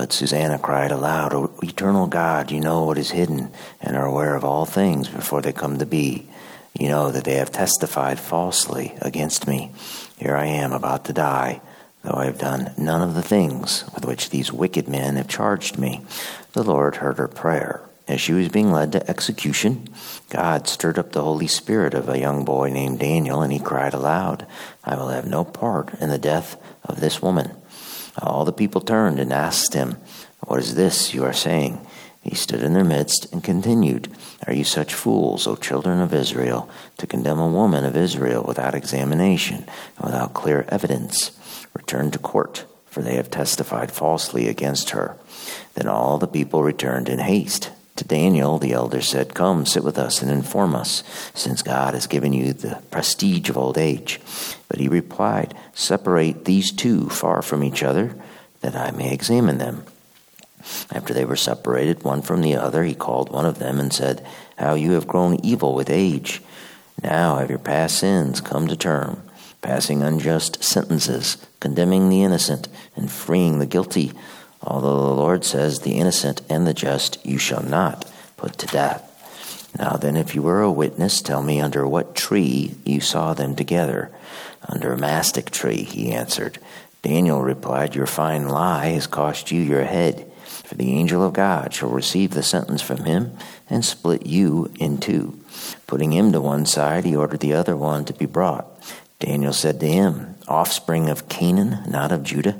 But Susanna cried aloud, O eternal God, you know what is hidden and are aware of all things before they come to be. You know that they have testified falsely against me. Here I am about to die, though I have done none of the things with which these wicked men have charged me. The Lord heard her prayer. As she was being led to execution, God stirred up the Holy Spirit of a young boy named Daniel, and he cried aloud, I will have no part in the death of this woman. All the people turned and asked him, What is this you are saying? He stood in their midst and continued, Are you such fools, O children of Israel, to condemn a woman of Israel without examination and without clear evidence? Return to court, for they have testified falsely against her. Then all the people returned in haste. To Daniel, the elder said, Come, sit with us and inform us, since God has given you the prestige of old age. But he replied, Separate these two far from each other, that I may examine them. After they were separated one from the other, he called one of them and said, How you have grown evil with age. Now have your past sins come to term, passing unjust sentences, condemning the innocent, and freeing the guilty although the Lord says, The innocent and the just you shall not put to death. Now then, if you were a witness, tell me under what tree you saw them together. Under a mastic tree, he answered. Daniel replied, Your fine lie has cost you your head. For the angel of God shall receive the sentence from him and split you in two. Putting him to one side, he ordered the other one to be brought. Daniel said to him, Offspring of Canaan, not of Judah,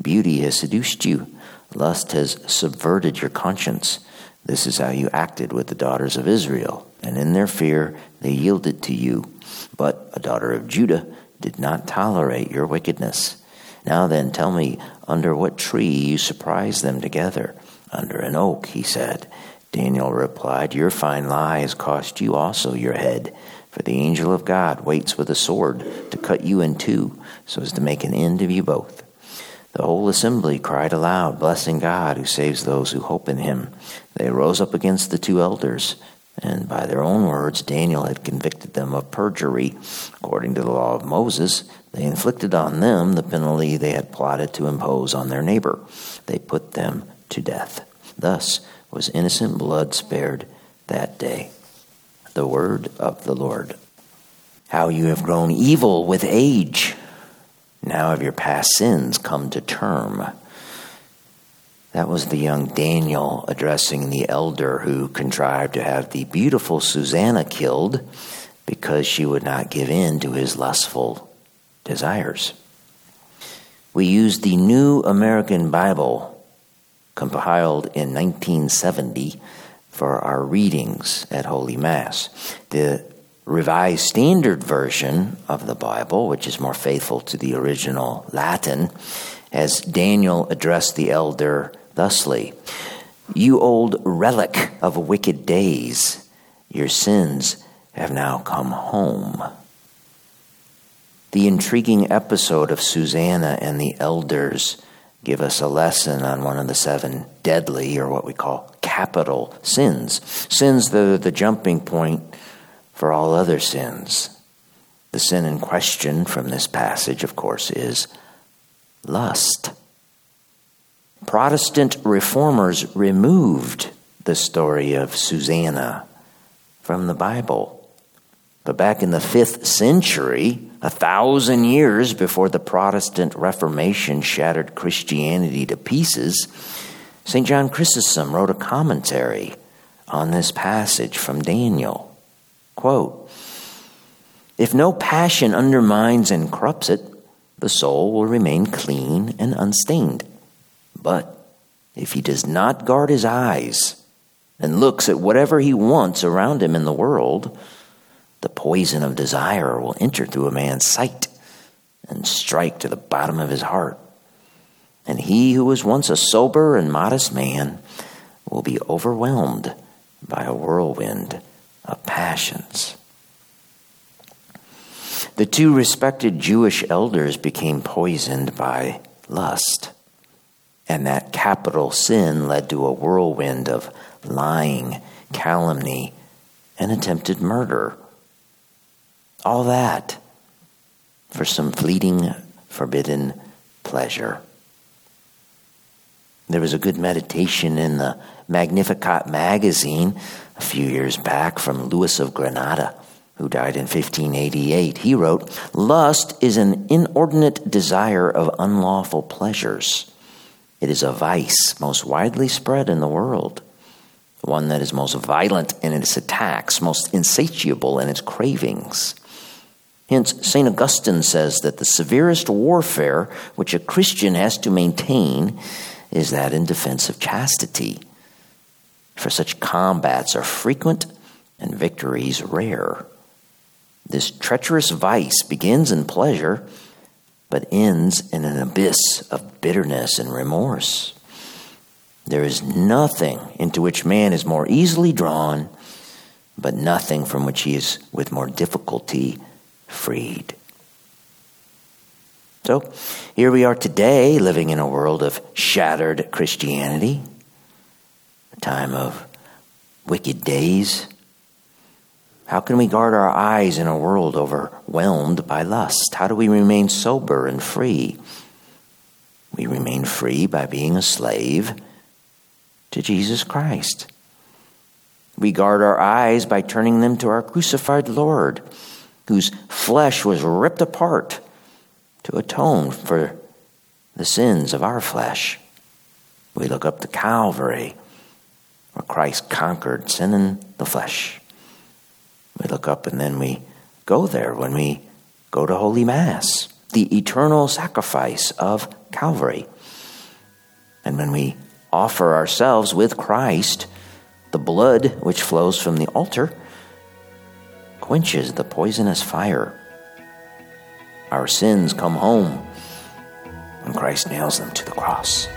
beauty has seduced you Lust has subverted your conscience. This is how you acted with the daughters of Israel, and in their fear they yielded to you. But a daughter of Judah did not tolerate your wickedness. Now then, tell me, under what tree you surprised them together? Under an oak, he said. Daniel replied, Your fine lie has cost you also your head. For the angel of God waits with a sword to cut you in two, so as to make an end of you both. The whole assembly cried aloud, blessing God who saves those who hope in him. They rose up against the two elders, and by their own words, Daniel had convicted them of perjury. According to the law of Moses, they inflicted on them the penalty they had plotted to impose on their neighbor. They put them to death. Thus was innocent blood spared that day. The word of the Lord. How you have grown evil with age now have your past sins come to term. That was the young Daniel addressing the elder who contrived to have the beautiful Susanna killed because she would not give in to his lustful desires. We use the New American Bible compiled in 1970 for our readings at Holy Mass. The Revised Standard Version of the Bible, which is more faithful to the original Latin, as Daniel addressed the elder thusly You old relic of wicked days, your sins have now come home. The intriguing episode of Susanna and the elders give us a lesson on one of the seven deadly, or what we call capital sins. Sins that are the jumping point for all other sins. The sin in question from this passage, of course, is lust. Protestant reformers removed the story of Susanna from the Bible. But back in the fifth century, a thousand years before the Protestant Reformation shattered Christianity to pieces, St. John Chrysostom wrote a commentary on this passage from Daniel. Quote If no passion undermines and corrupts it, the soul will remain clean and unstained. But if he does not guard his eyes and looks at whatever he wants around him in the world, the poison of desire will enter through a man's sight and strike to the bottom of his heart. And he who was once a sober and modest man will be overwhelmed by a whirlwind of passions. The two respected Jewish elders became poisoned by lust. And that capital sin led to a whirlwind of lying, calumny, and attempted murder. All that for some fleeting, forbidden pleasure. There was a good meditation in the Magnificat magazine a few years back from Louis of Granada, who died in 1588. He wrote, Lust is an inordinate desire of unlawful pleasures. It is a vice most widely spread in the world, one that is most violent in its attacks, most insatiable in its cravings. Hence, St. Augustine says that the severest warfare which a Christian has to maintain is that in defense of chastity. For such combats are frequent and victories rare. This treacherous vice begins in pleasure, but ends in an abyss of bitterness and remorse. There is nothing into which man is more easily drawn, but nothing from which he is with more difficulty freed. So here we are today, living in a world of shattered Christianity, a time of wicked days. How can we guard our eyes in a world overwhelmed by lust? How do we remain sober and free? We remain free by being a slave to Jesus Christ. We guard our eyes by turning them to our crucified Lord whose flesh was ripped apart to atone for the sins of our flesh. We look up to Calvary, where Christ conquered sin in the flesh. We look up and then we go there when we go to Holy Mass, the eternal sacrifice of Calvary. And when we offer ourselves with Christ, the blood which flows from the altar, quenches the poisonous fire. Our sins come home when Christ nails them to the cross.